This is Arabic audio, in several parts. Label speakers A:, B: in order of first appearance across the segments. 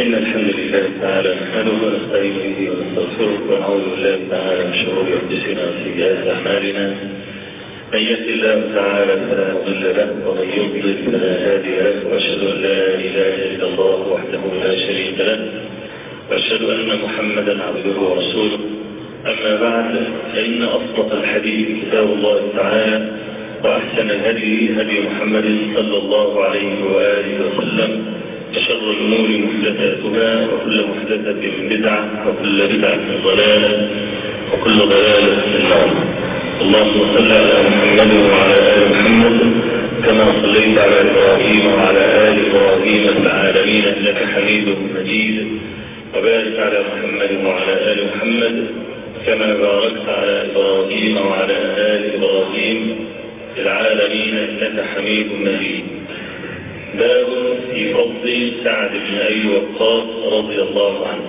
A: إن الحمد لله تعالى نحمده ونستعين به ونستغفره ونعوذ بالله تعالى من شرور أنفسنا وسيئات أعمالنا. من يهد الله تعالى فلا مضل له ومن يضلل فلا هادي له وأشهد أن لا إله إلا الله وحده لا شريك له وأشهد أن محمدا عبده ورسوله. أما بعد فإن أصدق الحديث كتاب الله تعالى وأحسن الهدي هدي محمد صلى الله عليه وآله وسلم. وشر الأمور محدثاتها وكل محدثة بدعة وكل بدعة ضلالة وكل ضلالة في النار. اللهم صل على محمد وعلى آل محمد كما صليت على إبراهيم وعلى آل إبراهيم في العالمين إنك حميد مجيد. وبارك على محمد وعلى آل محمد كما باركت على إبراهيم وعلى آل إبراهيم في العالمين إنك حميد مجيد. باب في فضل سعد بن أبي وقاص رضي الله عنه.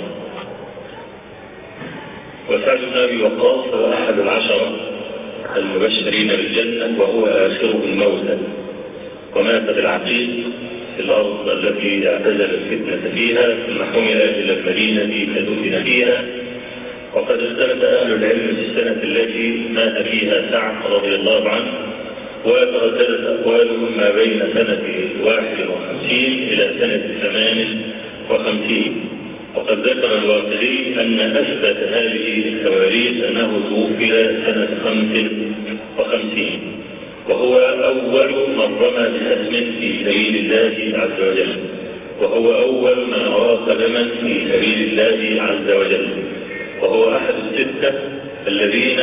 A: وسعد بن أبي وقاص هو أحد العشرة المبشرين بالجنة وهو آخرهم موتا ومات بالعقيق في الأرض التي اعتزل الفتنة فيها ثم حمل إلى المدينة فدفن فيها. وقد اختلف أهل العلم في السنة التي مات فيها سعد رضي الله عنه. وترددت أقوالهم ما بين سنة واحد وخمسين إلى سنة ثمان وخمسين. وقد ذكر الواقعي أن أثبت هذه التواريخ أنه توفي سنة خمس وخمسين. وهو أول من رمى بحسم في سبيل الله عز وجل. وهو أول من أراق دما في سبيل الله عز وجل. وهو أحد الستة الذين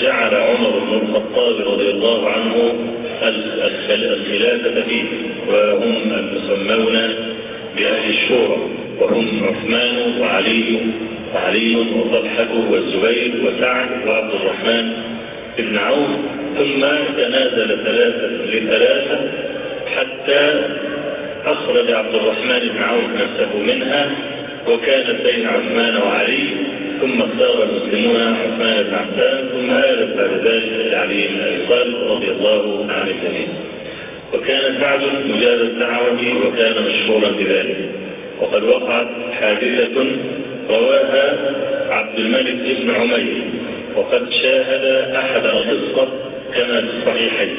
A: جعل عمر بن الخطاب رضي الله عنه الخلافة فيه وهم المسمون بأهل الشورى وهم عثمان وعلي وعلي وطلحة والزبير وسعد وعبد الرحمن بن عوف. ثم تنازل ثلاثة لثلاثة حتى أخرج عبد الرحمن بن عوف نفسه منها وكانت بين عثمان وعلي ثم اختار المسلمون عثمان بن عفان ثم آلت بعد ذلك لعلي بن أبي طالب رضي الله عن الجميع. وكان سعد مجاب الدعوة وكان مشهورا بذلك. وقد وقعت حادثة رواها عبد الملك بن عمير وقد شاهد أحد القصة كما في الصحيحين.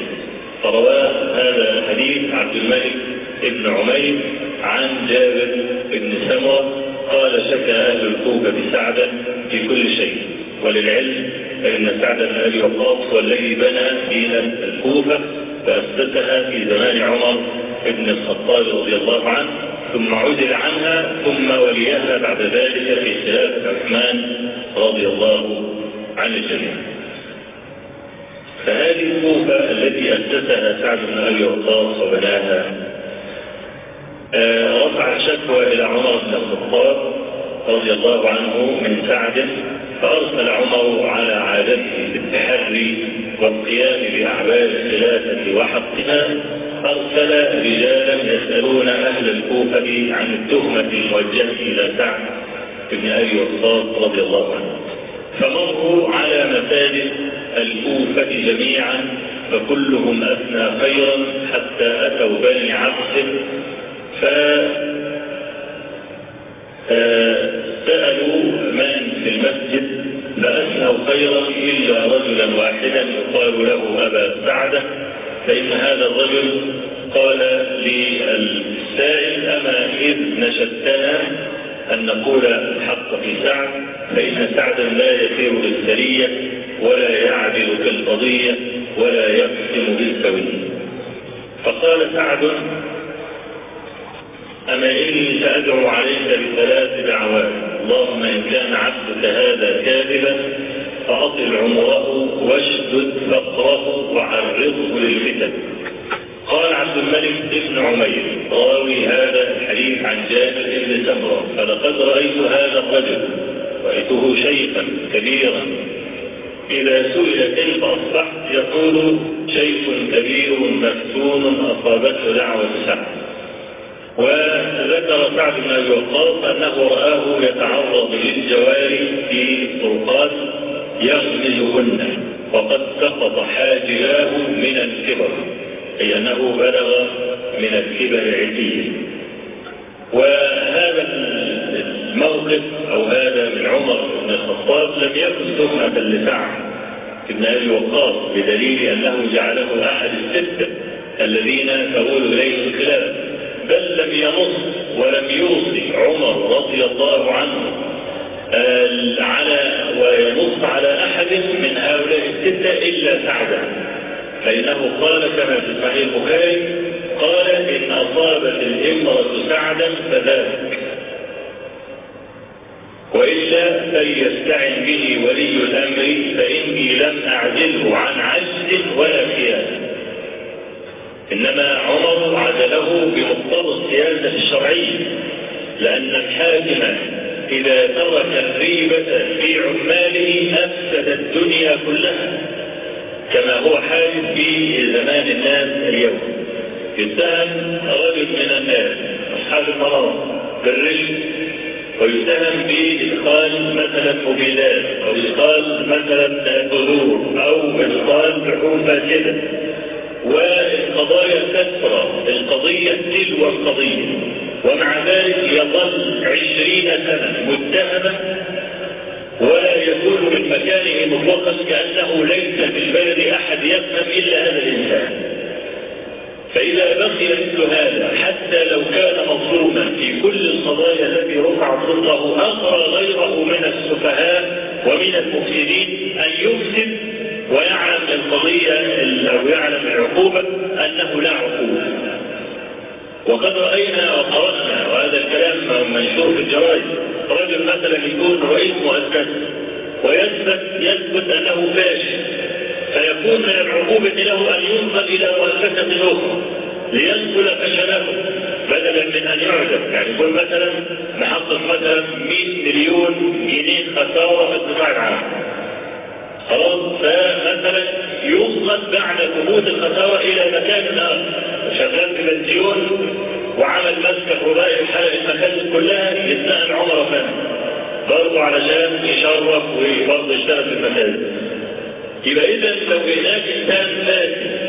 A: فرواه هذا الحديث عبد الملك بن عمير عن جابر بن سمرة قال شكى أهل الكوفة بسعد في كل شيء وللعلم فإن سعد بن أبي وقاص هو الذي بنى دين الكوفة فأسسها في زمان عمر بن الخطاب رضي الله عنه ثم عزل عنها ثم وليها بعد ذلك في خلافة عثمان رضي الله عن الجميع. فهذه الكوفة التي أسسها سعد بن أبي وقاص وبناها رفع شكوى إلى عمر بن الخطاب رضي الله عنه من سعد فأرسل عمر على عادته بالتحري والقيام بأعمال الخلافة وحقها أرسل رجالا يسألون أهل الكوفة عن التهمة الموجهة إلى سعد بن أبي وقاص رضي الله عنه. فمروا على مساجد الكوفة جميعا فكلهم أثنى خيرا حتى أتوا بني عبد فسألوا من في المسجد فأثنوا خيرا إلا رجلا واحدا يقال له أبا سعدة فإن هذا الرجل قال للسائل أما إذ نشدتنا أن نقول الحق في سعد فإن سعدا لا يسير بالسرية ولا يعدل كالقضية ولا يقسم بالسوية فقال سعد أما إني سأدعو عليك بثلاث دعوات. اللهم إن كان عبدك هذا كاذبا فأطل عمره واشدد فقره وعرضه للفتن. قال عبد الملك بن عمير راوي هذا الحديث عن جابر بن سمرة فلقد رأيت هذا الرجل رأيته شيخا كبيرا. إذا سئل كيف أصبحت يقول شيخ كبير مفتون أصابته دعوة سعد وذكر سعد بن أبي وقاص أنه رآه يتعرض للجواري في الطرقات يغمزهن وقد سقط حاجباه من الكبر أي أنه بلغ من الكبر عتيه وهذا الموقف أو هذا من عمر بن الخطاب لم يكن تهمة لسعد بن أبي وقاص بدليل أنه جعله أحد الستة الذين تقول إليه الخلاف. بل لم ينص ولم يوصي عمر رضي الله عنه على وينص على أحد من هؤلاء الستة إلا سعدا. فإنه قال كما في صحيح البخاري قال إن أصابت الإمرة سعدا فذاك. وإلا فليستعن به ولي الأمر فإني لم أعزله عن عجز ولا خيانة. إنما عمر عزله بمقتضى السياسة الشرعية لأن الحاكم إذا ترك الريبة في عماله أفسد الدنيا كلها كما هو حادث في زمان الناس اليوم. يتهم رجل من الناس أصحاب المرض بالرشد ويتهم بإدخال مثلا مبيدات أو إدخال مثلا بذور أو إدخال لحوم فاسدة. والقضايا كثرة القضية تلو القضية. ومع ذلك يظل عشرين سنة متهما ولا يكون من مكانه مطلقا كأنه ليس في البلد أحد يفهم إلا هذا الإنسان. فإذا بقي مثل هذا حتى لو كان مظلوما في كل القضايا التي رفعت ضده أقرى غيره من السفهاء ومن المفسدين أن يفسد ويعلم القضية أو يعلم العقوبة أنه لا عقوبة. وقد رأينا وقرأنا وهذا الكلام منشور في الجرائد رجل مثلا يكون رئيس مؤسسة ويثبت يثبت أنه فاشل فيكون من العقوبة له أن ينقل إلى مؤسسة أخرى لينقل فشله بدلا من أن يعزب يعني يقول مثلا محقق مثلا 100 مليون جنيه خسارة في القطاع العام. خلاص فمثلا ينقل بعد ثبوت الخسارة إلى مكان آخر. شغال في بنسيون وعمل مسكة رباعي وحلق المكان كلها يتنقل عمر فن برضه علشان يشرف وبرضه يشتغل في المساجد يبقى إذا لو هناك إنسان فاسد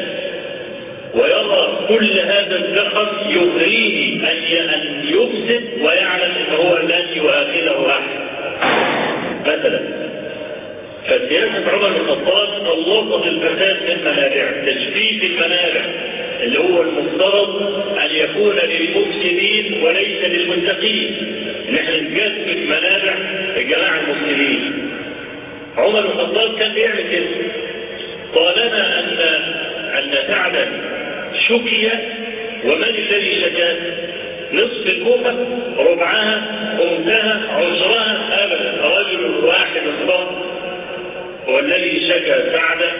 A: ويرى كل هذا الزخم يغريه أن يفسد ويعلم أن هو لن يؤاخذه أحد. مثلا فسياسة عمر بن الخطاب طلقت الفساد من منابع تجفيف المنابع اللي هو المفترض أن يكون للمفسدين وليس للمتقين. نحن نجفف منابع الجماعة المفسدين عمر بن الخطاب كان بيعمل كده طالما أن أن سعدا شكي ومن الذي شكاه نصف الكوفة ربعها خمسها عشرها شكى سعدا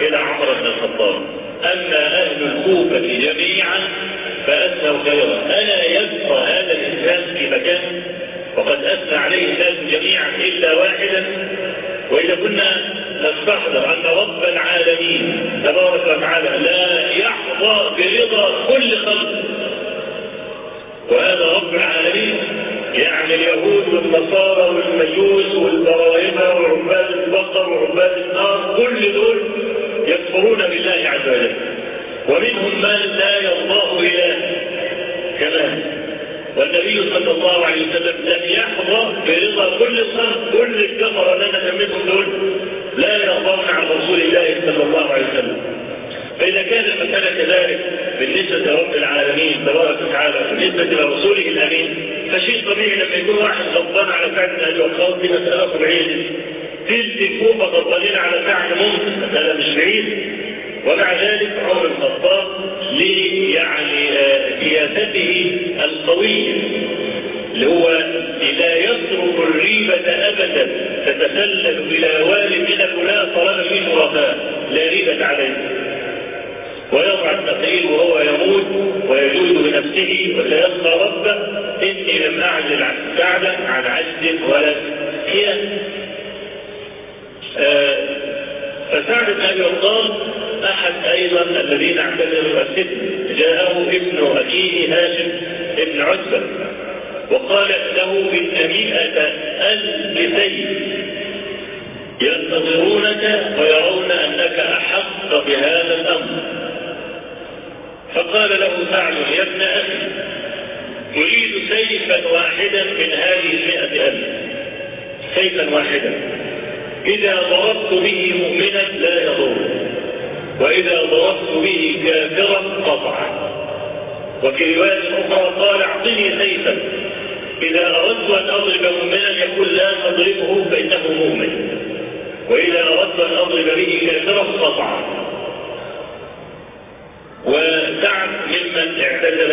A: إلى عمر بن الخطاب. أما أهل الكوفة جميعا فأثنوا خيرا. ألا يبقى هذا الإنسان في مكان؟ وقد أثنى عليه الناس جميعا إلا واحدا. وإذا كنا نستحضر أن رب العالمين تبارك وتعالى لا يحظى برضا كل خلق وهذا رب العالمين يعني اليهود والنصارى والمجوس والبراهمة وعباد البقر وعباد النار كل دول يكفرون بالله عز وجل. ومنهم من لا يرضاه إله. كمان. والنبي صلى الله عليه وسلم لم يحظى برضا كل الخلق كل الكفر أنا سميتهم دول لا يرضون عن رسول الله صلى الله عليه وسلم. فإذا كان المسألة كذلك بالنسبة لرب العالمين تبارك وتعالى بالنسبة لرسوله الأمين فشيء طبيعي لما يكون واحد غضبان على فعل من أهل وخاص دي مسألة طبيعية جدا الكوفة غضبانين على فعل ممكن مسألة مش بعيد. ومع ذلك عمر الخطاب يعني سياسته القوية اللي هو لا يترك الريبة أبدا تتسلل إلى والد من الولاة طالما في شرفاء لا ريبة عليه. ويضع التقرير وهو يموت ويجود بنفسه وسيلقى ربه إني لم أعزل عن سعدا عن عجز ولا خيانة آه فسعد بن أبي وقاص أحد أيضا الذين اعتذروا السجن جاءه ابن أخيه هاشم ابن عتبة وقال له مئة ألف سيف ينتظرونك ويرون أنك أحق بهذا الأمر. فقال له سعد يا ابن أخي أريد سيفا واحدا من هذه المئة ألف. سيفا واحدا. إذا ضربت به مؤمنا لا يضر. وإذا ضربت به كافرا قطع وفي رواية أخرى قال أعطني سيفا. إذا أردت أن أضرب مؤمنا يقول لا تضربه فإنه مؤمن. وإذا أردت أن أضرب به كافرا قطع وسعد ممن اعتزل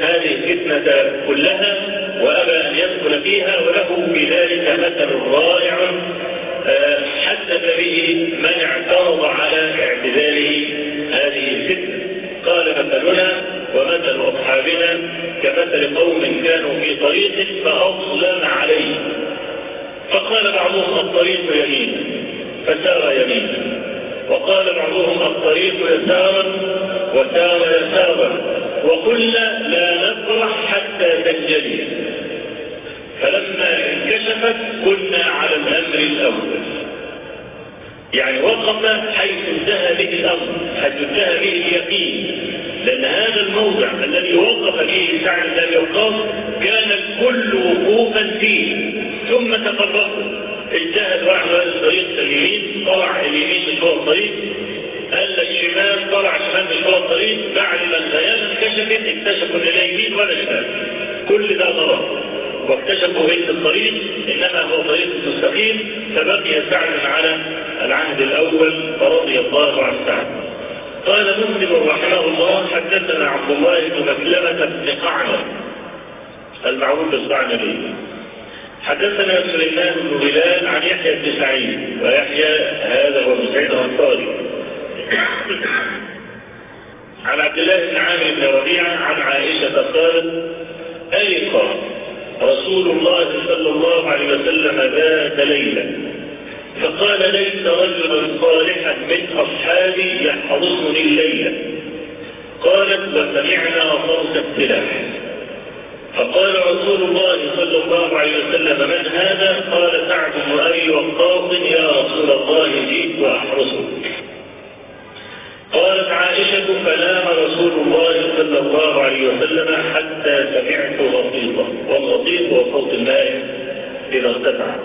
A: هذه الفتنة كلها وأبى أن يدخل فيها وله في ذلك مثل رائع. حدث به من اعترض على اعتزاله هذه الفتنة. قال مثلنا ومثل أصحابنا كمثل قوم كانوا في طريق فأظلم عليه. فقال بعضهم الطريق يمين فسار يمينا وقال بعضهم الطريق يسارا وسار يسارا وقلنا لا نفرح حتى تنجلي. فلما انكشفت كنا على الأمر الأول. يعني وقف حيث انتهى به الأمر حيث انتهى به اليقين. لأن هذا الموضع الذي وقف فيه سعد بن أبي وقاص كان الكل وقوفا فيه. ثم تفرقوا. اجتهد واحد هذا الطريق اليمين طلع اليمين مش هو الطريق. الشمال طلع شمال مش هو الطريق بعد ما الخيال انكشفت اكتشفوا ان لا يمين ولا شمال. كل ده غلط واكتشفوا بيت الطريق إنما هو طريق مستقيم فبقي سعد على العهد الأول فرضي الله عن سعد قال مسلم رحمه الله حدثنا عبد الله بن مسلمة بن قعنب المعروف بالقعنبي حدثنا سليمان بن بلال عن يحيى بن سعيد ويحيى هذا هو ابن سعيد الأنصاري. عن عبد الله بن عامر بن ربيعة عن عائشة قالت ألقى رسول الله صلى الله عليه وسلم ذات ليلة. فقال ليس رجلا صالحا من أصحابي يحرسني الليلة. قالت وسمعنا صوت السلاح. فقال رسول الله صلى الله عليه وسلم من هذا؟ قال سعد بن أبي وقاص يا رسول الله جئت احرسك قالت عائشة فنام رسول الله صلى الله عليه وسلم حتى سمعت غطيطا والغطيط هو صوت الماء إذا ارتفع.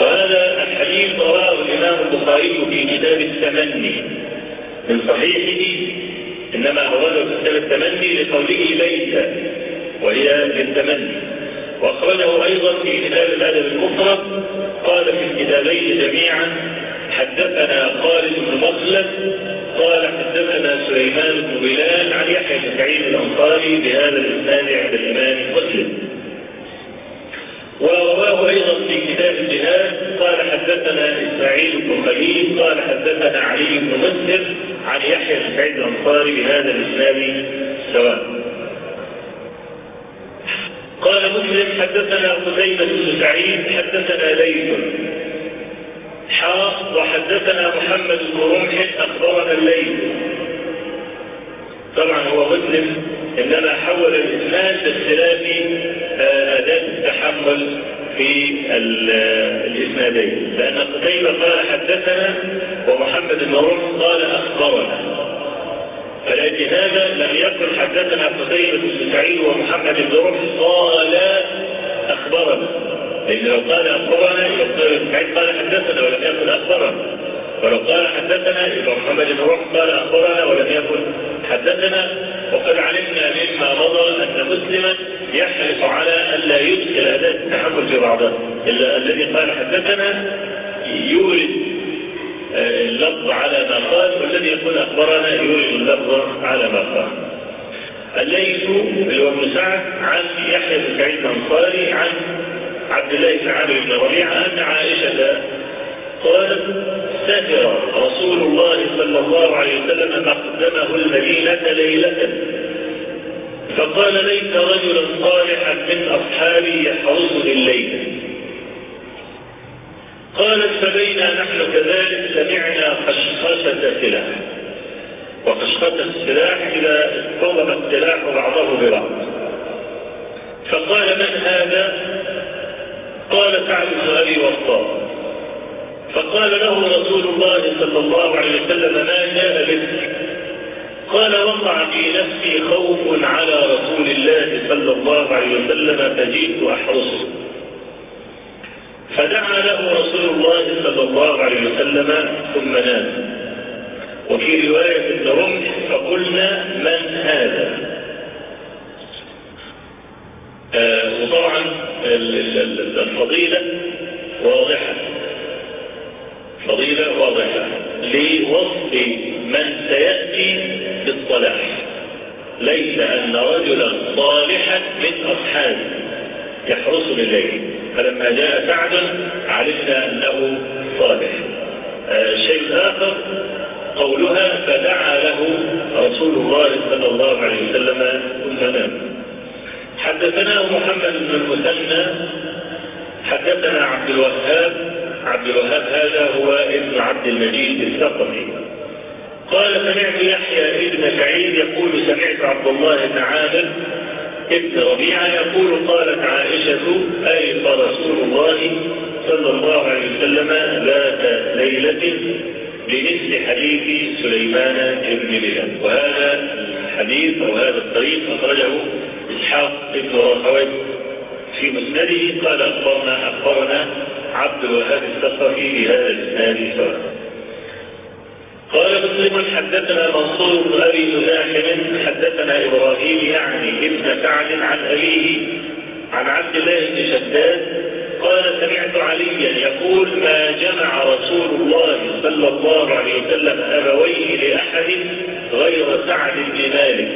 A: وهذا الحديث رواه الإمام البخاري في كتاب التمني. من صحيحه إنما أورده في كتاب التمني لقوله ليس وهي للتمني. وأخرجه أيضا في كتاب الأدب المفرد قال في الكتابين جميعا حدثنا خالد بن مخلد قال حدثنا سليمان بن بلال عن يحيى بن سعيد الأنصاري بهذا الإسناد عند الإمام مسلم. ورواه أيضا في كتاب الجهاد قال حدثنا إسماعيل بن خليل قال حدثنا علي بن مسلم عن يحيى بن سعيد الأنصاري بهذا الإسناد سواء. قال مسلم حدثنا قتيبة بن سعيد حدثنا ليث حاء وحدثنا محمد بن رمح أخبرنا الليث طبعا هو مسلم إنما حول الاسناد باختلاف أداة التحمل في الإسنادين. لأن قتيبة قال حدثنا ومحمد بن رمح قال أخبرنا. فلأجل هذا لم يكن حدثنا قتيبة بن سعيد ومحمد بن رمح قال أخبرنا. لأن لو قال أخبرنا سعيد قال حدثنا ولم يكن أخبرنا. ولو قال حدثنا يبقى محمد بن رمح قال أخبرنا ولم يكن حدثنا. وقد علمنا مما مضى أن مسلما يحرص على ألا يدخل أداة التحمل في بعضها إلا الذي قال حدثنا يورد اللفظ على ما قال والذي يقول أخبرنا يورد اللفظ على ما قال. الليث اللي هو ابن سعد عن يحيى بن سعيد الأنصاري عن عبد الله بن عامر بن ربيعة أن عائشة قالت سافر رسول الله صلى الله عليه وسلم مقدمه المدينة ليلة. فقال ليس رجلا صالحا من أصحابي يحرسني الليل قالت فبينا نحن كذلك سمعنا خشخشة سلاح. وخشخشة السلاح إذا اصطدم السلاح بعضه ببعض. فقال من هذا؟ سعد بن أبي وقاص فقال له رسول الله صلى الله عليه وسلم ما جاء بك؟ قال وقع في نفسي خوف على رسول الله صلى الله عليه وسلم فجئت أحرسه. فدعا له رسول الله صلى الله عليه وسلم ثم نام. وفي رواية الرمح فقلنا من هذا؟ وطبعا الفضيلة واضحة. فضيلة واضحة. لوصف من سيأتي بالصلاح. ليس أن رجلا صالحا من أصحابه. يحرس بالليل فلما جاء سعد علمنا أنه صالح. آه الشيء الآخر قولها فدعا له رسول الله صلى الله عليه وسلم ثم نام حدثنا محمد بن المثنى حدثنا عبد الوهاب عبد الوهاب هذا هو ابن عبد المجيد الثقفي قال سمعت يحيى ابن سعيد يقول سمعت عبد الله بن عامر ابن ربيعة يقول قالت عائشة أي رسول الله صلى الله عليه وسلم ذات ليلة بمثل حديث سليمان بن بلال وهذا الحديث أو هذا الطريق أخرجه إسحاق بن راهوي في مسنده قال أخبرنا أخبرنا عبد الوهاب الثقفي بهذا الإسناد. سواء قال مسلم حدثنا منصور بن أبي مزاحم حدثنا إبراهيم يعني ابن سعد عن أبيه عن عبد الله بن شداد قال سمعت عليا يقول ما جمع رسول الله صلى الله عليه وسلم أبويه لأحد غير سعد بن مالك.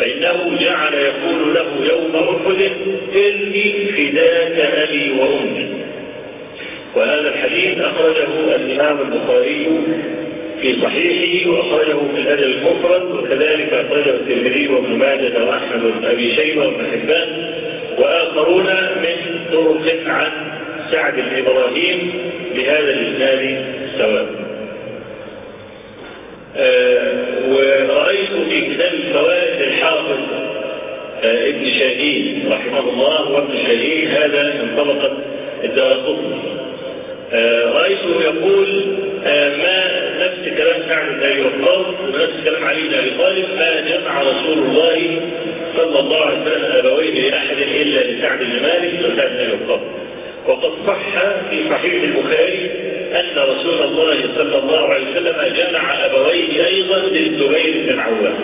A: فإنه جعل يقول له يوم أحد ارمي فداك أبي وأمي وهذا الحديث أخرجه الإمام البخاري في صحيحه وأخرجه في الأدب المفرد وكذلك أخرجه الترمذي وابن ماجه وأحمد بن أبي شيبة وابن حبان وآخرون من طرق عن سعد بن إبراهيم بهذا الإسناد سواء. آه ورأيت في كتاب الفوائد الحافظ آه ابن شاهين رحمه الله وابن شاهين هذا من طبقه الدارقطني آه رأيته يقول ما نفس كلام سعد بن أبي وقاص ونفس كلام علي بن أبي طالب ما جمع رسول الله صلى الله عليه وسلم أبويه لأحد إلا لسعد بن مالك وسعد بن أبي وقاص. وقد صح في صحيح البخاري أن رسول الله صلى الله عليه وسلم جمع أبويه أيضا للزبير بن عوام.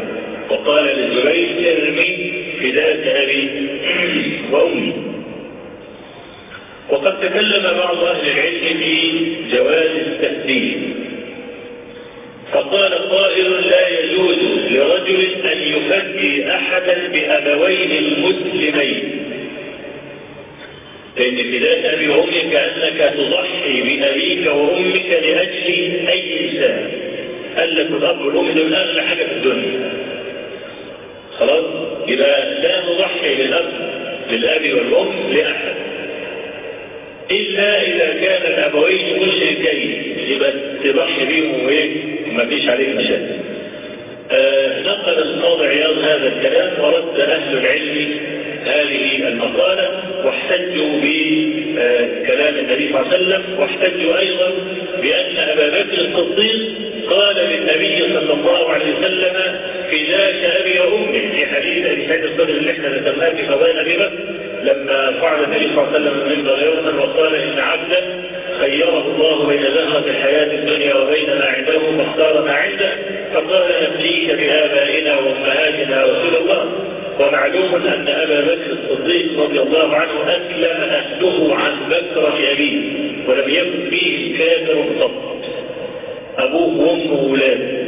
A: وقال للزبير ارمي فداك أبي وأمي. وقد تكلم بعض أهل العلم في جواز التهديد فقال قائل لا يجوز لرجل أن يفدي أحدا بأبويه المسلمين. لأن فداء أبي وأمك كأنك تضحي بأبيك وأمك لأجل أي إنسان. قال لك الأب والأم دول أغلى حاجة في الدنيا. خلاص؟ يبقى لا نضحي للأب للأب والأم لأحد. إلا إذا كان الأبوين مشركين. يبقى تضحي بيهم وإيه؟ وما فيش عليه مشاكل. آه نقل القاضي عياض هذا الكلام ورد أهل العلم هذه المقالة واحتجوا بكلام النبي صلى الله عليه وسلم واحتجوا أيضا بأن أبا بكر الصديق قال للنبي صلى الله عليه وسلم فداك أبي وأمي في حديث أبي سعيد الخدري اللي إحنا ذكرناه في فضائل أبي بكر لما فعل النبي صلى الله عليه وسلم المنبر يوما وقال إن عبدا خيره الله بين زهرة الحياة الدنيا وبين ما عنده فاختار ما عنده فقال نبليك بآبائنا وأمهاتنا رسول الله ومعلوم أن أبا بكر الصديق رضي الله عنه أسلم أهله عن بكرة أبيه ولم يكن فيه كافر قط أبوه وأمه وولاده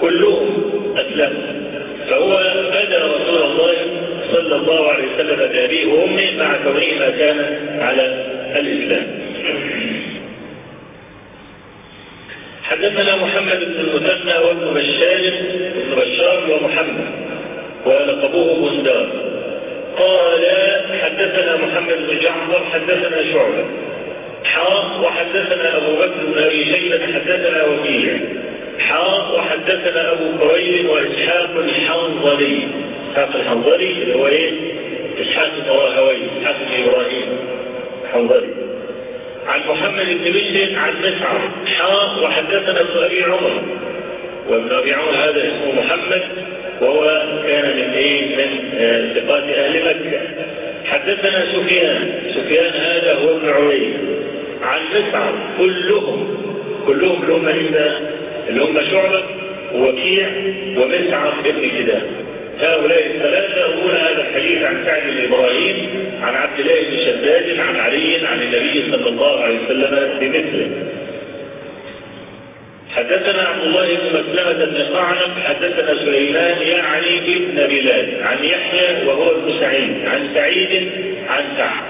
A: كلهم أسلموا. فهو بدا رسول الله صلى الله عليه وسلم بأبيه وأمه مع كونهما كان على الإسلام. حدثنا محمد بن المثنى وابن بشار بن بشار ومحمد. ولقبوه بندار قال حدثنا محمد بن جعفر حدثنا شعبة. حاء وحدثنا أبو بكر بن أبي شيبة حدثنا وكيع. حاء وحدثنا أبو كريب وإسحاق الحنظلي. إسحاق الحنظلي اللي هو إيه؟ إسحاق الراهوي إسحاق إبراهيم الحنظلي. عن محمد بن بشر عن مسعر حاء وحدثنا ابن أبي عمر. وابن أبي عون هذا اسمه محمد. وهو كان من إيه؟ من ثقات أهل مكة. حدثنا سفيان. سفيان هذا هو ابن عويل. عن مسعر كلهم كلهم اللي هم اللي هم شعبة ووكيع ومسعر ابن كدام. هؤلاء الثلاثة يقول هذا الحديث عن سعد بن إبراهيم عن عبد الله بن شداد عن علي عن النبي صلى الله عليه وسلم بمثله. حدثنا عبد الله بن مسلمة بن قعنب حدثنا سليمان يعني ابن بلال عن يحيى وهو ابن سعيد عن سعيد عن سعد.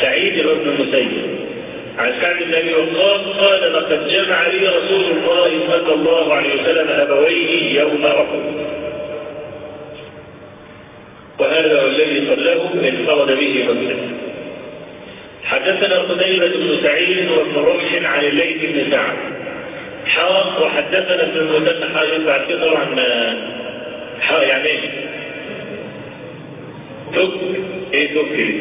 A: سعيد بن المسيب. عن سعد بن أبي وقاص قال لقد جمع لي رسول الله صلى الله عليه وسلم أبويه يوم أحد. وهذا الذي صلاه انفرد به مسلم حدثنا قتيبة بن سعيد وابن رمح عن الليث بن سعد. حاء وحدثنا في المثنى حاجة بعد كده طبعا حاء يعني إيه؟ تك إيه تك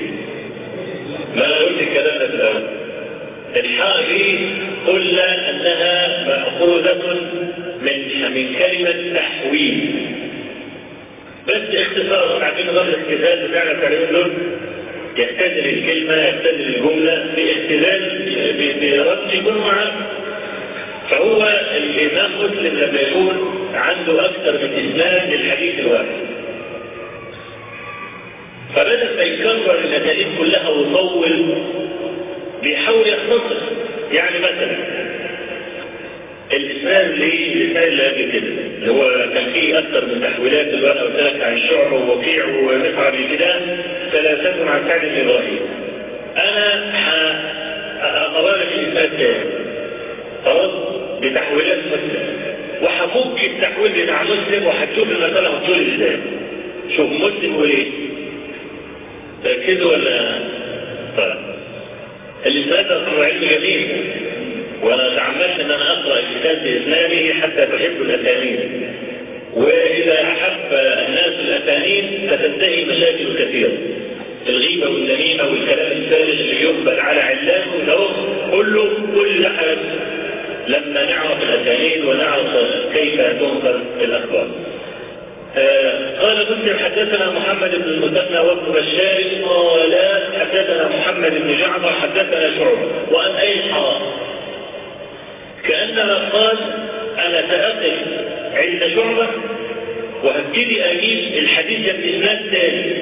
A: ما قلت الكلام ده في الأول. الحاء دي قلنا أنها مأخوذة من من كلمة تحويل. بس اختصار عارفين نظام الاختزال بتاعنا بتاع دول. يختزل الكلمة يختزل الجملة باختزال بربط جمعة فهو الإمام مسلم لما يكون عنده أكثر من إسناد للحديث الواحد. فبدل ما يكرر الأساليب كلها ويطول بيحاول يختصر يعني مثلا الاسناد للاسناد اللي قبل كده اللي هو كان فيه أكثر من تحويلات اللي أنا قلت عن شعبه ووكيع ومسعر كده ثلاثة عن سعد بن إبراهيم. أنا هقرا لك الاسناد تاني. بتحويلات مسلم وهفك التحويل بتاع مسلم وهتشوف المساله هتطول إزاي شوف مسلم وايه ركزوا ولا طيب الاسناد ده علم جميل وأنا تعمدت إن أنا أقرأ الكتاب باسناده حتى تحب الأسانيد. وإذا أحب الناس الأسانيد فتنتهي مشاكل كثيرة. الغيبة والنميمة والكلام الفارغ اللي يقبل على علامه ده كله كل حاجة. لما نعرف الاسانيد ونعرف كيف تنقل الأخبار. آه قال مسلم حدثنا محمد بن المثنى وابن بشار قال حدثنا محمد بن جعفر حدثنا شعبة. وأن اي حرام كانما قال أنا سأقف عند شعبة وهبتدي أجيب الحديث باسناد ثاني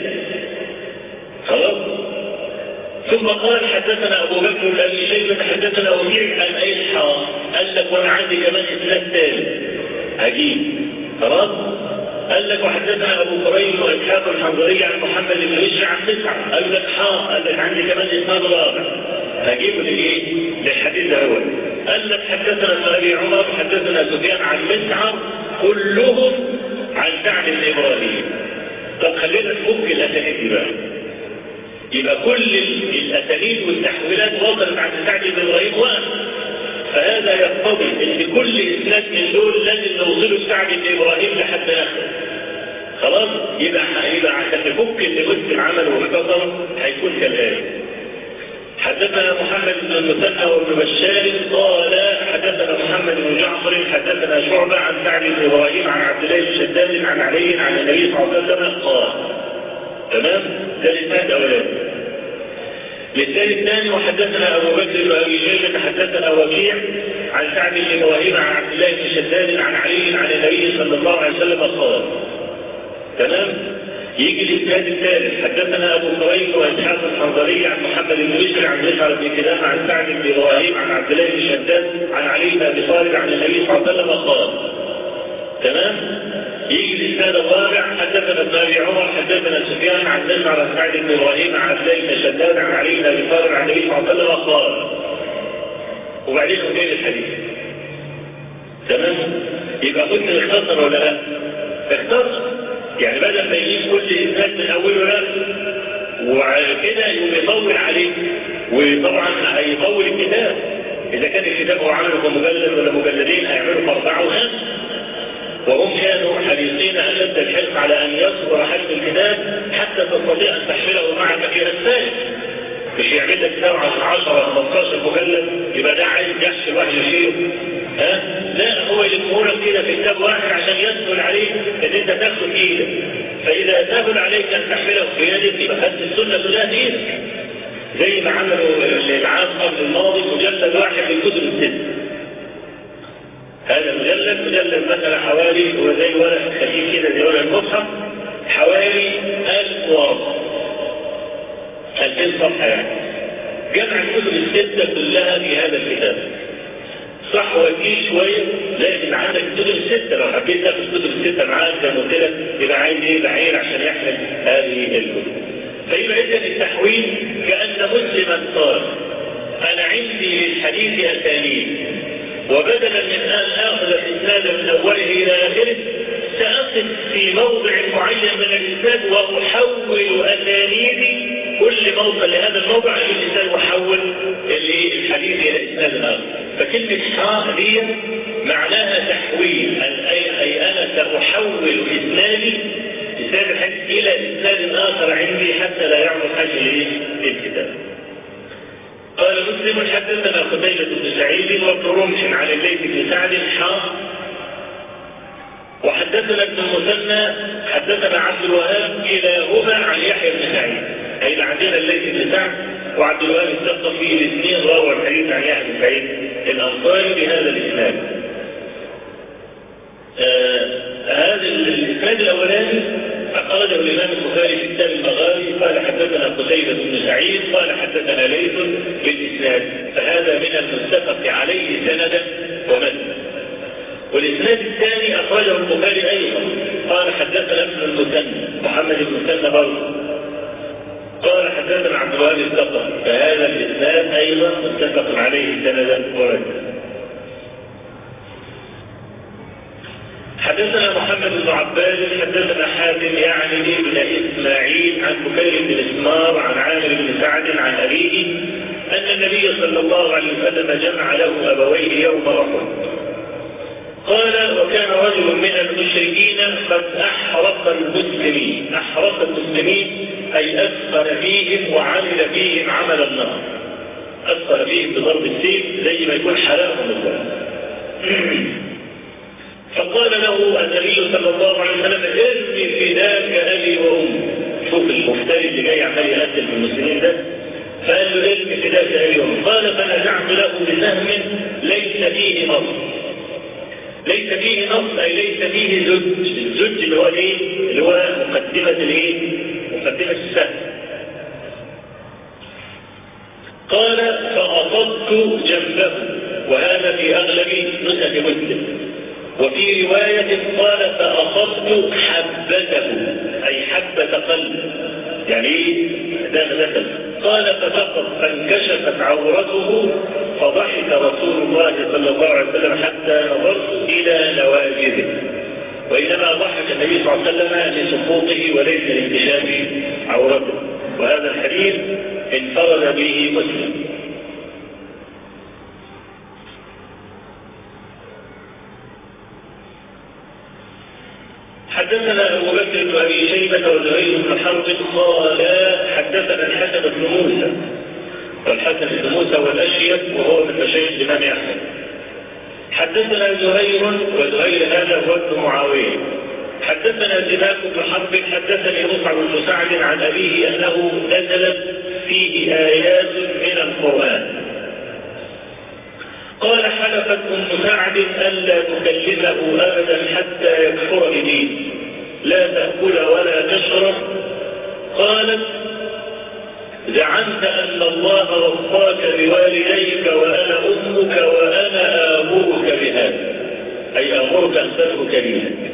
A: خلاص؟ ثم قال حدثنا أبو بكر بن أبي شيبة حدثنا وكيع عن حرام قال لك وأنا عندي كمان اسناد ثاني هجيب. خلاص؟ قال لك وحدثنا أبو كريم واسحاق الحنظري عن محمد بن بشر عن تسعه قال لك حا قال لك عندي كمان إسناد رابع. هجيبه لايه؟ للحديث الأول. قال لك حدثنا ابن أبي عمر حدثنا سفيان عن مسعر كلهم عن سعد بن إبراهيم. طب خلينا نفك الأسانيد بقى. يبقى كل الأسانيد والتحويلات وصلت عند سعد بن إبراهيم وقف فهذا يقتضي إن كل اسناد من دول لازم نوصله لسعد بن إبراهيم لحد اخره خلاص؟ يبقى يبقى عشان نفك اللي مسلم عمله واختصر هيكون كالآتي حدثنا محمد بن المثنى وابن بشار قال حدثنا محمد بن جعفر حدثنا شعبة عن سعد بن إبراهيم عن عبد الله بن شداد عن علي عن النبي صلى الله عليه وسلم قال. تمام؟ ده الإسناد الاولاني للثاني الثاني وحدثنا أبو بكر بن ابي شيبه حدثنا وكيع عن سعد بن إبراهيم عن عبد الله بن شداد عن علي عن النبي صلى الله عليه وسلم قال تمام؟ يجي الإسناد الثالث. حدثنا أبو كريم وإسحاق الحنظلي عن محمد بن بشر عن مسعر بن كلام عن سعد بن إبراهيم عن عبد الله بن شداد عن علي بن أبي طالب عن النبي صلى الله عليه وسلم قال تمام؟ يجي الاسناد الرابع. حدثنا أبي عمر حدثنا سفيان عن مسعر عن سعد بن إبراهيم عن بن شداد عن علي بن أبي طالب عن النبي صلى الله عليه وسلم قال وبعدين وجاي الحديث. تمام؟ يبقى قلت اختصر ولا لا؟ اختصر. يعني بدل ما يجيب كل إنسان من أوله لا وكده يطول عليه وطبعا هيطول الكتاب. إذا كان الكتاب هو عمله كمجلد ولا مجلدين هيعملوا في أربعة وخمسة وهم كانوا حريصين أشد الحرص على أن يصبر حجم الكتاب حتى تستطيع أن تحمله معك في رسالة مش يعمل لك كتاب 10 15 مجلد يبقى ده عايز يحشي الواحد يشيله. ها؟ لا هو يلمهولك كده في كتاب واحد عشان يسهل عليك إن أنت تاخده في إيدك فإذا سهل عليك أن تحمله في يدك يبقى خدت السنة كلها في إيدك. زي ما عملوا العام قبل الماضي مجلد واحد من الكتب الست هذا المجلد مجلد مثلا حوالي هو زي ورق خفيف كده زي ورق المصحف حوالي 1000 ورقه 2000 صفحة يعني. جمع الكتب الستة كلها في هذا الكتاب. صح وفيه شوية لكن عندك الكتب الستة. لو حبيت تاخد الكتب الستة معاك زي ما قلت لك يبقى عايز إيه؟ بعير عشان يحمل هذه الكتب. فيبقى إذا التحويل كأن مسلما قال أنا عندي للحديث أسانيد. وبدلا من أن آخذ الإسناد من أوله إلى آخره سأقف في موضع معين من الإسناد وأحول أسانيدي كل موصل لهذا الموضع الإنسان يحول الحديث إلى إسناد آخر فكلمة حاء دي معناها تحويل. أي, أي أنا سأحول إسنادي إسناد الحديث إلى إسناد آخر عندي حتى لا يعمل حاجة للكتاب. قال مسلم حدثنا قتيبة بن سعيد وابن رمح عن الليث بن سعد حاء وحدثنا ابن المثنى حدثنا عبد الوهاب كلاهما عن يحيى بن سعيد أي عندنا الليث بن سعد وعبد الوهاب الثقفي الاثنين روى الحديث عن يحيى بن سعيد الأنصاري بهذا الإسناد. آه هذا الإسناد الأولاني أخرجه الإمام البخاري في كتاب المغازي قال حدثنا قتيبة بن سعيد قال حدثنا ليث بالإسناد فهذا من المتفق عليه سندا ومتنا. والإسناد الثاني أخرجه البخاري أيضا قال حدثنا ابن المثنى محمد بن المثنى برضه قال حدثنا عبد الوهاب الثقفي فهذا الإسناد أيضا متفق عليه سندا وردا حدثنا محمد بن عباس حدثنا حاتم يعني ابن إسماعيل عن بكير بن إسمار عن عامر بن سعد عن أبيه أن النبي صلى الله عليه وسلم جمع له أبويه يوم أحد. قال وكان رجل من المشركين قد أحرق المسلمين أحرق المسلمين أي أثقل فيهم وعمل فيهم عمل النار. أثقل فيهم بضرب السيف زي ما يكون حلاهم الضرب فقال له النبي صلى الله عليه وسلم ارمي فداك أبي وأمي. شوف المفتري اللي جاي عمال يقتل في المسلمين ده. فقال له ارمي فداك أبي وأمي. قال فنزعت له بسهم ليس فيه نص ليس فيه نص أي ليس فيه زج. الزج اللي هو إيه؟ اللي هو مقدمة الإيه؟ مقدمة السهم. قال فأصبت جنبه وهذا في أغلب نسخ مسلم. وفي رواية قال فأصبت حبته أي حبة قلب. يعني إيه قال فسقط فانكشفت عورته فضحك رسول الله صلى الله عليه وسلم حتى نظرت إلى نواجذه. وإنما ضحك النبي صلى الله عليه وسلم لسقوطه وليس لانكشاف عورته. وهذا الحديث انفرد به مسلم. حدثنا أبو بكر بن أبي شيبة وزهير بن حرب قال حدثنا الحسن بن موسى. والحسن بن موسى والاشيب وهو من مشايخ الإمام أحمد. حدثنا زهير وزهير هذا هو ابن معاوية. حدثنا سماك بن حرب حدثني مصعب بن سعد عن أبيه أنه نزلت فيه آيات من القرآن. قال حلفت أم سعد ألا تكلمه أبدا حتى يكفر بدينه لا تأكل ولا تشرب. قالت زعمت أن الله وصاك بوالديك وأنا أمك وأنا امرك بهذا. أي امرك أن تترك دينك.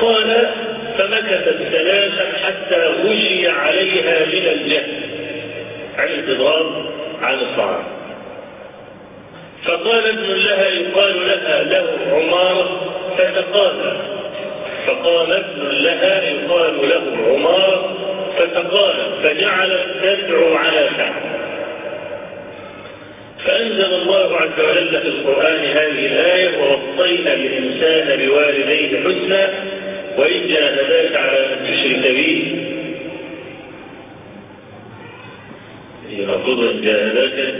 A: قال فمكثت ثلاثا حتى غشي عليها من الجهل. عن الإضرار عن الطعام فقال ابن لها يقال لها له عمارة فتقال فقال ابن لها يقال له عمارة فتقال فجعلت تدعو على سعد فأنزل الله عز وجل في القرآن هذه الآية ووصينا الإنسان بوالديه حسنا وإن جاهداك على أن تشرك به. المفروض إن جاهداك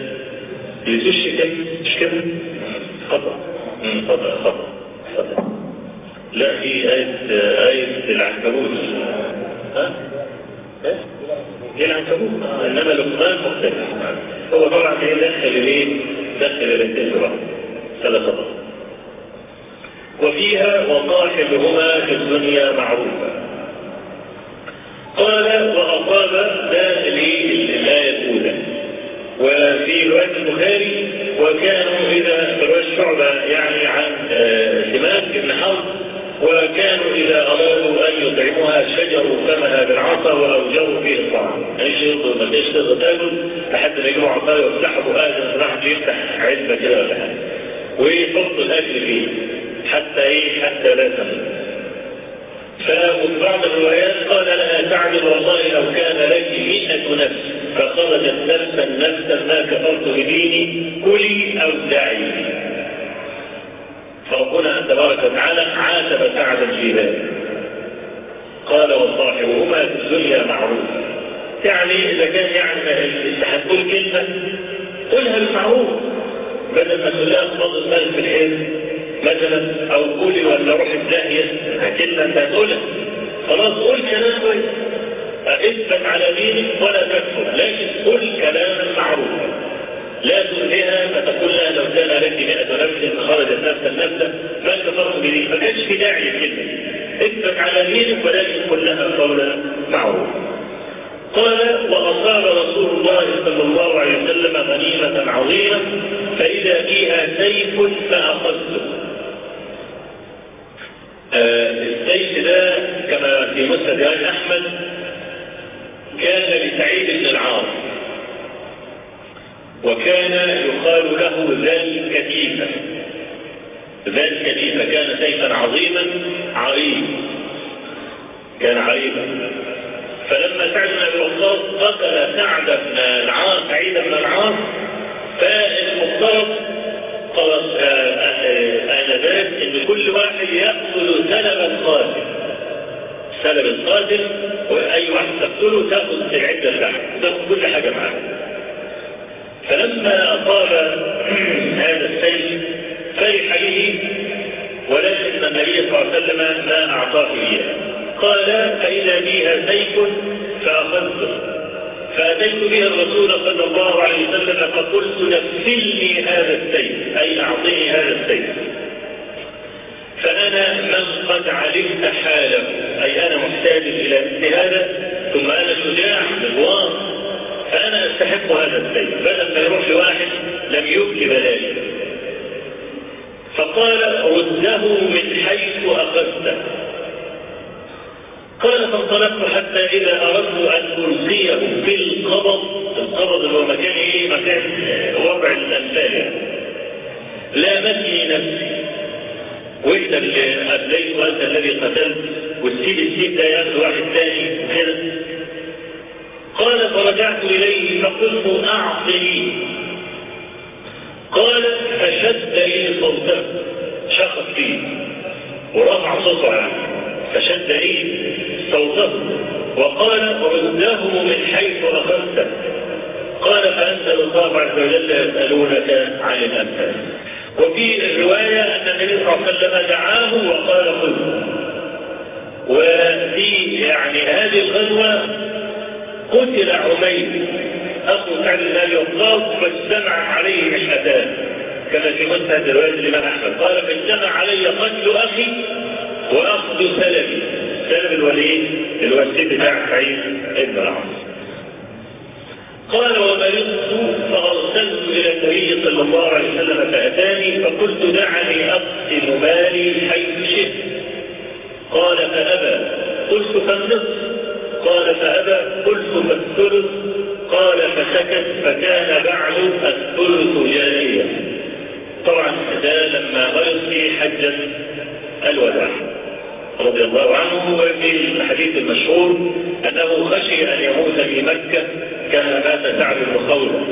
A: لتشرك مش كده خطأ خطأ خطأ لا في آية آية العنكبوت. ها؟ هي العنكبوت؟ إنما لقمان مختلف. هو طبعا إيه؟ دخل الايه؟ دخل هذا خطأ وفيها وصاحبهما في الدنيا معروفة. قال وأصاب ده الأولى وفي رواية البخاري وكانوا إذا رواية الشعبة يعني عن سماك بن حرب وكانوا إذا أرادوا أن يطعموها شجروا فمها بالعصا وأوجروا فيه الطعام. إيش يرضوا ما تيش تقدر تاكل لحد ما يجوا عصاية ويفتحوا آدم راح يفتح علبة كده ولا حاجة. ويحط الأكل فيه حتى إيه؟ حتى لا تموت. ففي بعض الروايات قال لها تعجب والله لو كان لك مئة نفس. فخرجت نفسا نفسا ما كفرت بديني كلي أو دعي فربنا تبارك وتعالى عاتب في ذلك قال وصاحبهما في الدنيا معروف. يعني إذا كان يعني انت هتقول كلمة. قولها بالمعروف. بدل ما تقول لها خلاص المال في الحلم مثلا أو قولي ولا روح الداهية كلمه انت هتقولها خلاص قول كلام كويس اثبت على دينك ولا تكفر لكن قل كلاما معروفا. لا تؤذيها فتقول لها لو كان لك مئة نفس خرجت نفسا نفسا ما كفرت به ما كانش في داعي الكلمة اثبت على دينك ولكن قل لها قولا معروفا. قال وأصاب رسول الله صلى الله عليه وسلم غنيمة عظيمة فإذا فيها سيف فأخذته. آه السيف ده كما في مسند أحمد كان لسعيد بن العاص. وكان يقال له ذا الكتيفة ذا الكتيفة كان سيفا عظيما عريض كان عريضا فلما سعد بن أبي وقاص قتل سعد بن العاص سعيد بن العاص فالمفترض خلاص آنذاك إن كل واحد يأخذ سلب القاتل. سلب القاتل واي واحد تقتله تاخذ العده بتاعته تأخذ كل حاجة معاه فلما أصاب هذا السيف فرح به ولكن النبي صلى الله عليه وسلم ما أعطاه إياه. قال فإذا بها سيف فأخذته فأتيت به الرسول صلى الله عليه وسلم فقلت نفلني هذا السيف. أي أعطني هذا السيف. فأنا من قد علمت حاله. أي أنا محتاج إلى مثل هذا ثم أنا شجاع مغوار فأنا أستحق هذا السيف بدل ما يروح لواحد لم يبكي بلاله فقال رده من حيث أخذته. قال فانطلقت حتى إذا أردت أن ألقيه في القبض القبض هو مكان إيه؟ مكان وضع الأمثال. لامتني نفسي. وانت اللي أبليت وأنت الذي قتلت والسيد السيد ده يأخذ واحد ثاني وكده قال فرجعت إليه فقلت أعطني. قال فشد لي صوته شخص فيه ورفع صوته عنه فشد لي صوته. وقال رده من حيث أخذته. قال فأنزل الله عز وجل يسألونك عن الأمثال. وفي الرواية أن النبي صلى الله عليه وسلم دعاه وقال خذه وفي يعني هذه الغزوة قتل عمير أخو سعد بن أبي وقاص فاجتمع عليه مشهدان كما في مسند رواية الإمام أحمد. قال فاجتمع علي قتل أخي وأخذ سلبي. سلب الوليد السيد بتاع سعيد بن العاص قال ومرضت فأرسلت إلى النبي صلى الله عليه وسلم فأتاني فقلت دعني أقسم مالي حيث شئت. قال فأبى قلت فالنصف قال فأبى قلت فالثلث قال فسكت فكان بعد الثلث جاريا طبعا ده لما مرض في حجة الوداع. رضي الله عنه وفي الحديث المشهور أنه خشي أن يموت في مكة كما مات سعد بن خولة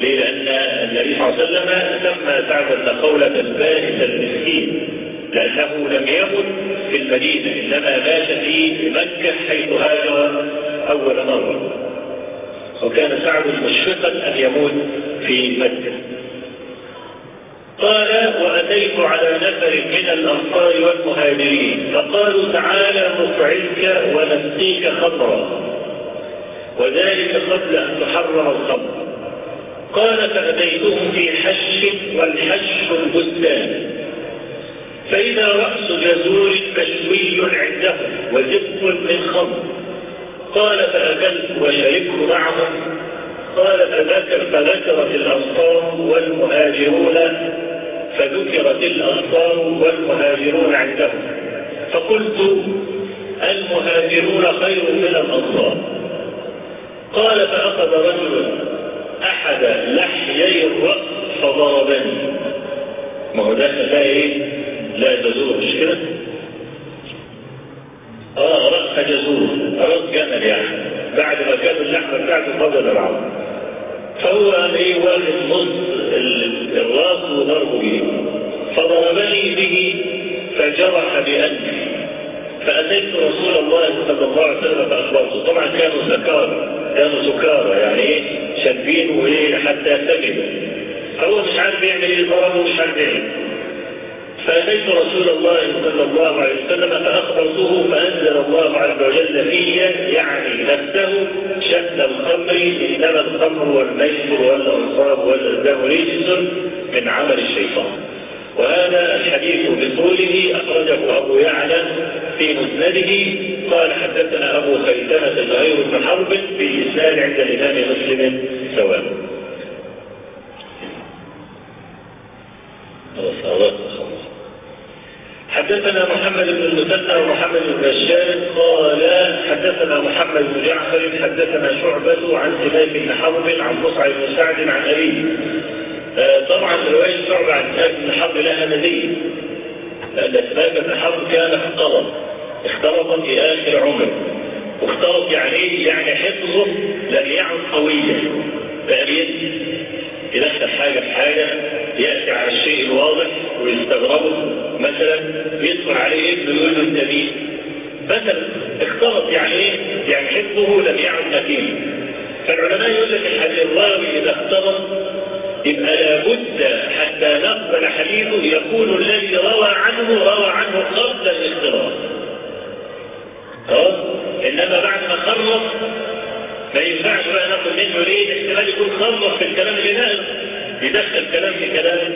A: ليه؟ لأن النبي صلى الله عليه وسلم سمى سعد بن خولة البائس المسكين لأنه لم يمت في المدينة إنما مات في مكة حيث هاجر أول مرة. وكان سعد مشفقا أن يموت في مكة. قال وأتيت على نفر من الأنصار والمهاجرين فقالوا تعالى نطعمك ونسقيك خمرا. وذلك قبل أن تحرم الخمر قال فأتيتهم في حش والحش البستان. فإذا رأس جزور مشوي عندهم وزق من خمر. قال فأكلت وشربت معهم قال فذكر فذكرت الأنصار والمهاجرون فذكرت الأنصار والمهاجرون عندهم فقلت المهاجرون خير من الأنصار. قال فأخذ رجل أحد لحيي الرأس فضربني. ما هو ده إيه؟ لا تزور مش كده؟ آه رأس جزور رأس جمل يعني. بعد ما كان اللحمة بتاعته فضل العظم فهو إيه؟ واخد نص الرأس وضربه به فضربني به فجرح بأنفي فأتيت رسول الله صلى الله عليه وسلم فأخبرته. طبعا كانوا سكارى كانوا سكارى يعني إيه؟ شاربين وايه حتى سجد فهو مش عارف يعمل إيه ضربه مش عارف يعمل. فأتيت رسول الله صلى الله عليه وسلم فأخبرته فأنزل الله عز وجل في يعني نفسه شأن الخمر إنما الخمر والميسر والأنصاب والأزلام رجس من عمل الشيطان. وهذا الحديث بطوله أخرجه أبو يعلى في مسنده قال حدثنا أبو خيثمة زهير بن حرب في إسناد عند الإمام مسلم سواء. حدثنا محمد بن المثنى ومحمد بن بشار قال حدثنا محمد بن جعفر حدثنا شعبة عن سماك بن حرب عن مصعب بن سعد عن أبيه طبعا رواية شعبة عن سماك بن حرب لها نذير لأن سماك بن حرب كان اختلط اختلط في آخر عمره واختلط يعني إيه؟ يعني حفظه لم يعد قويا. فقال يدخل حاجة في حاجة يأتي على الشيء الواضح ويستغربه؟ مثلا يدخل عليه ابنه يقول له مين مثلا اختلط يعني إيه؟ يعني حفظه لم يعد نتيجة. فالعلماء يقول لك الحديث الراوي إذا اختلط يبقى لابد حتى نقبل حديثه يكون الذي روى عنه روى عنه قبل الاختلاط خلاص إنما بعد ما خلص ما ينفعش بقى ناخد منه ليه؟ احتمال يكون خلص في الكلام اللي نقل يدخل كلام في كلام.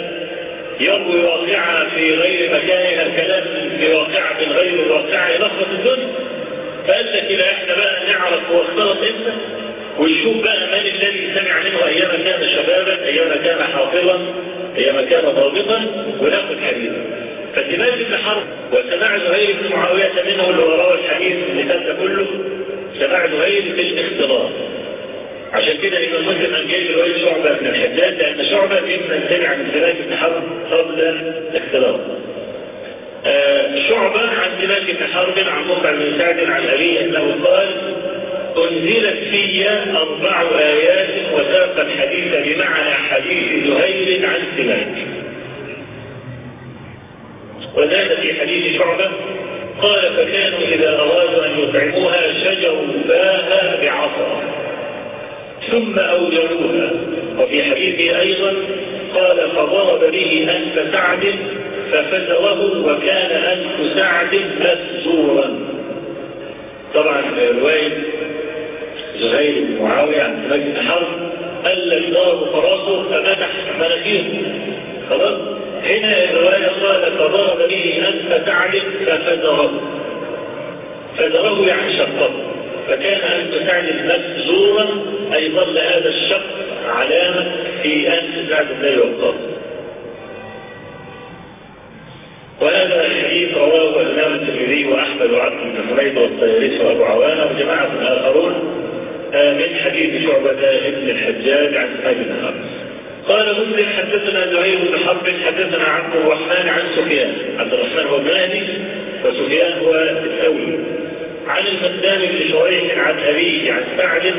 A: يروي واقعة في غير مكانها كلام في واقعة في غير الواقعة يلخبط الدنيا. فقال لك كده إحنا بقى نعرف هو اختلط إمتى؟ ونشوف بقى من الذي سمع منه أيام كان شبابا أيام كان حافظا أيام كان ضابطا وناخد حديثا فسماك بن حرب وسماع زهير بن معاوية منه اللي روى الحديث اللي فات كله سماع زهير في الاختلاط عشان كده ابن مسلم ان جاي روايه شعبة بن الحجاج لأن شعبة ممن سمع من سماك بن حرب قبل الاختلاط. آه شعبة عن سماك بن حرب عن مصعب بن سعد عن أبيه أنه قال أنزلت في أربع آيات وساق الحديث بمعنى حديث زهير عن سماك. وزاد في حديث شعبة قال فكانوا إذا أرادوا أن يطعموها شجروا فاها بعصا ثم أوجروها وفي حديثه أيضا قال فضرب به أنف سعد ففتره وكان أنف سعد مسزورا طبعا رواية زهير بن معاوية عن سماك بن حرب لك ضرب فراسه ففتح مناخيره خلاص؟ هنا الرواية قال فضرب به أنف سعد ففتره فتره يعني شقه. فكان أنف سعد مسزورا أي ظل هذا الشق علامة في أنف سعد بن وقاص. وهذا الحديث رواه الإمام الترمذي وأحمد وعبد بن حميد والطيالسي وأبو عوانة وجماعة آخرون. من حديث شعبة ابن الحجاج عن بن حرب قال مسلم حدثنا زهير بن حرب حدثنا عبد الرحمن عن سفيان. عبد الرحمن هو المهدي وسفيان هو الثوري. عن المقدام بن شريح عن أبيه عن سعد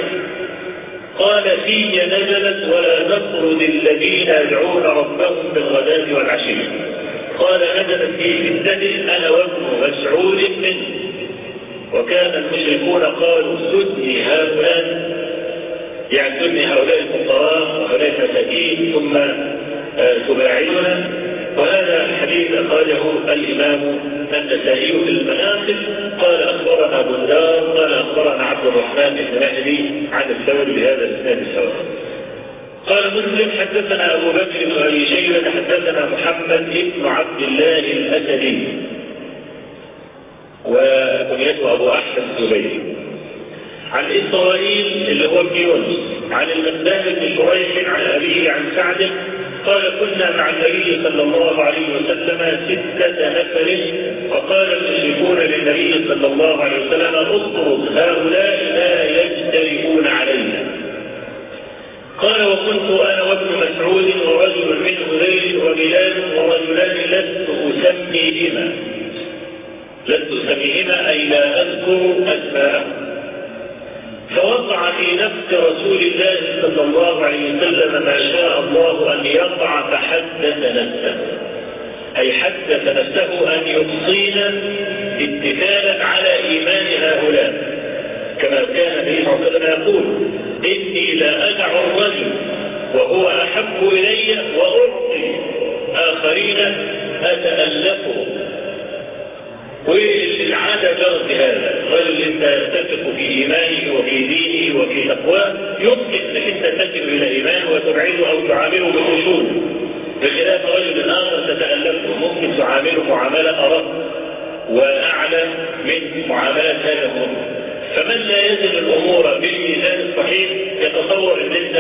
A: قال في نزلت ولا تطرد الذين يدعون ربهم بالغداة والعشي. قال نزلت في فتنة أنا وابن مسعود منه. وكان المشركون قالوا سدني هؤلاء يعدني هؤلاء الفقراء وهؤلاء المساكين ثم تباعدنا وهذا الحديث أخرجه الإمام النسائي في المناقب. قال أخبرنا بندار قال أخبرنا عبد الرحمن بن مهدي عن الثوري بهذا الإسناد السواء. قال مسلم حدثنا أبو بكر بن أبي شيبة حدثنا محمد بن عبد الله الأسدي. وكنيته أبو أحمد الزبيري عن إسرائيل اللي هو ابن يونس عن المقدام بن شريح عن أبيه عن سعد قال كنا مع النبي صلى الله عليه وسلم ستة نفر فقال المشركون للنبي صلى الله عليه وسلم اطرد هؤلاء لا يجترئون علينا. قال وكنت أنا وابن مسعود ورجل من هذيل وبلال ورجلان لست اسميهما لست اسميهما أي لا أذكر اسماءهم فوقع في نفس رسول الله صلى الله عليه وسلم ما شاء الله أن يقع فحدث نفسه. أي حدث نفسه أن يحصينا اتكالا على إيمان هؤلاء. كما كان النبي صلى الله عليه وسلم يقول إني لا أدع الرجل وهو أحب إلي وأعطي آخرين أتألفه والعادة جرت بهذا الرجل انت تثق في إيمانه وفي دينه وفي تقواه يمكن انك انت إلى ايمان وتبعده أو تعامله بخشوع بخلاف رجل آخر تتالفه ممكن تعامله معاملة أرق وأعلى من معاملة هذا المؤمن فمن لا يزن الأمور بالميزان الصحيح يتصور إن أنت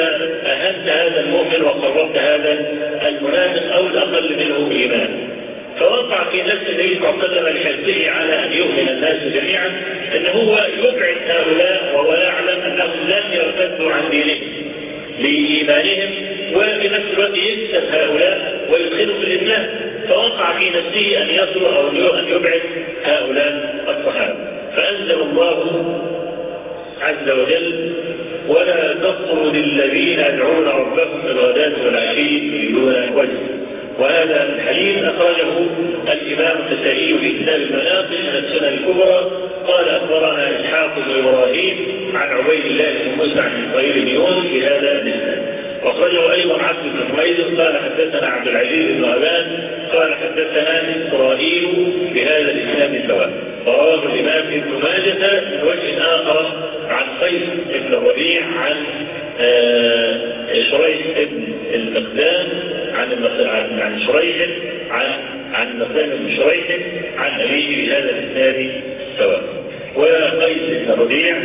A: أهنت هذا المؤمن وقربت هذا المنافق أو الأقل منه ايمان فوقع في نفس النبي صلى الله عليه وسلم لحرصه على أن يؤمن الناس جميعا ان هو يبعد هؤلاء وهو يعلم أنهم لن يرتدوا عن دينهم لإيمانهم وفي نفس الوقت يكسب هؤلاء ويدخلهم في الإسلام. فوقع في نفسه أن يصل أو أن يبعد هؤلاء الصحابة. فأنزل الله عز وجل ولا تطرد الذين يدعون ربهم بالغداة والعشي يريدون وجهه وهذا الحديث أخرجه الإمام النسائي في كتاب المناقب من السنة الكبرى. قال أخبرنا إسحاق بن إبراهيم عن عبيد الله بن موسى عن إسرائيل بن يونس بهذا الإسناد وأخرجه أيضا عبد بن حميد. قال حدثنا عبد العزيز بن أبان قال حدثنا إسرائيل بهذا الإسناد سواء. رواه الإمام ابن ماجة من وجه آخر عن قيس بن الربيع عن شريح بن المقدام عن عن شريح عن عن المقدام بن شريح عن أبيه بهذا الإسناد سواء. وقيس بن الربيع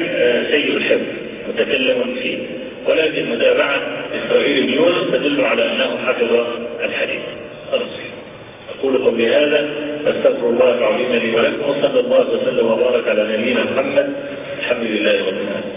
A: سيد الحفظ متكلم فيه. ولكن متابعة إسرائيل بن يونس تدل على أنه حفظ الحديث. الصحيح أقول قولي هذا أستغفر الله العظيم لي ولكم وصلى الله وسلم وبارك على نبينا محمد الحمد لله رب العالمين.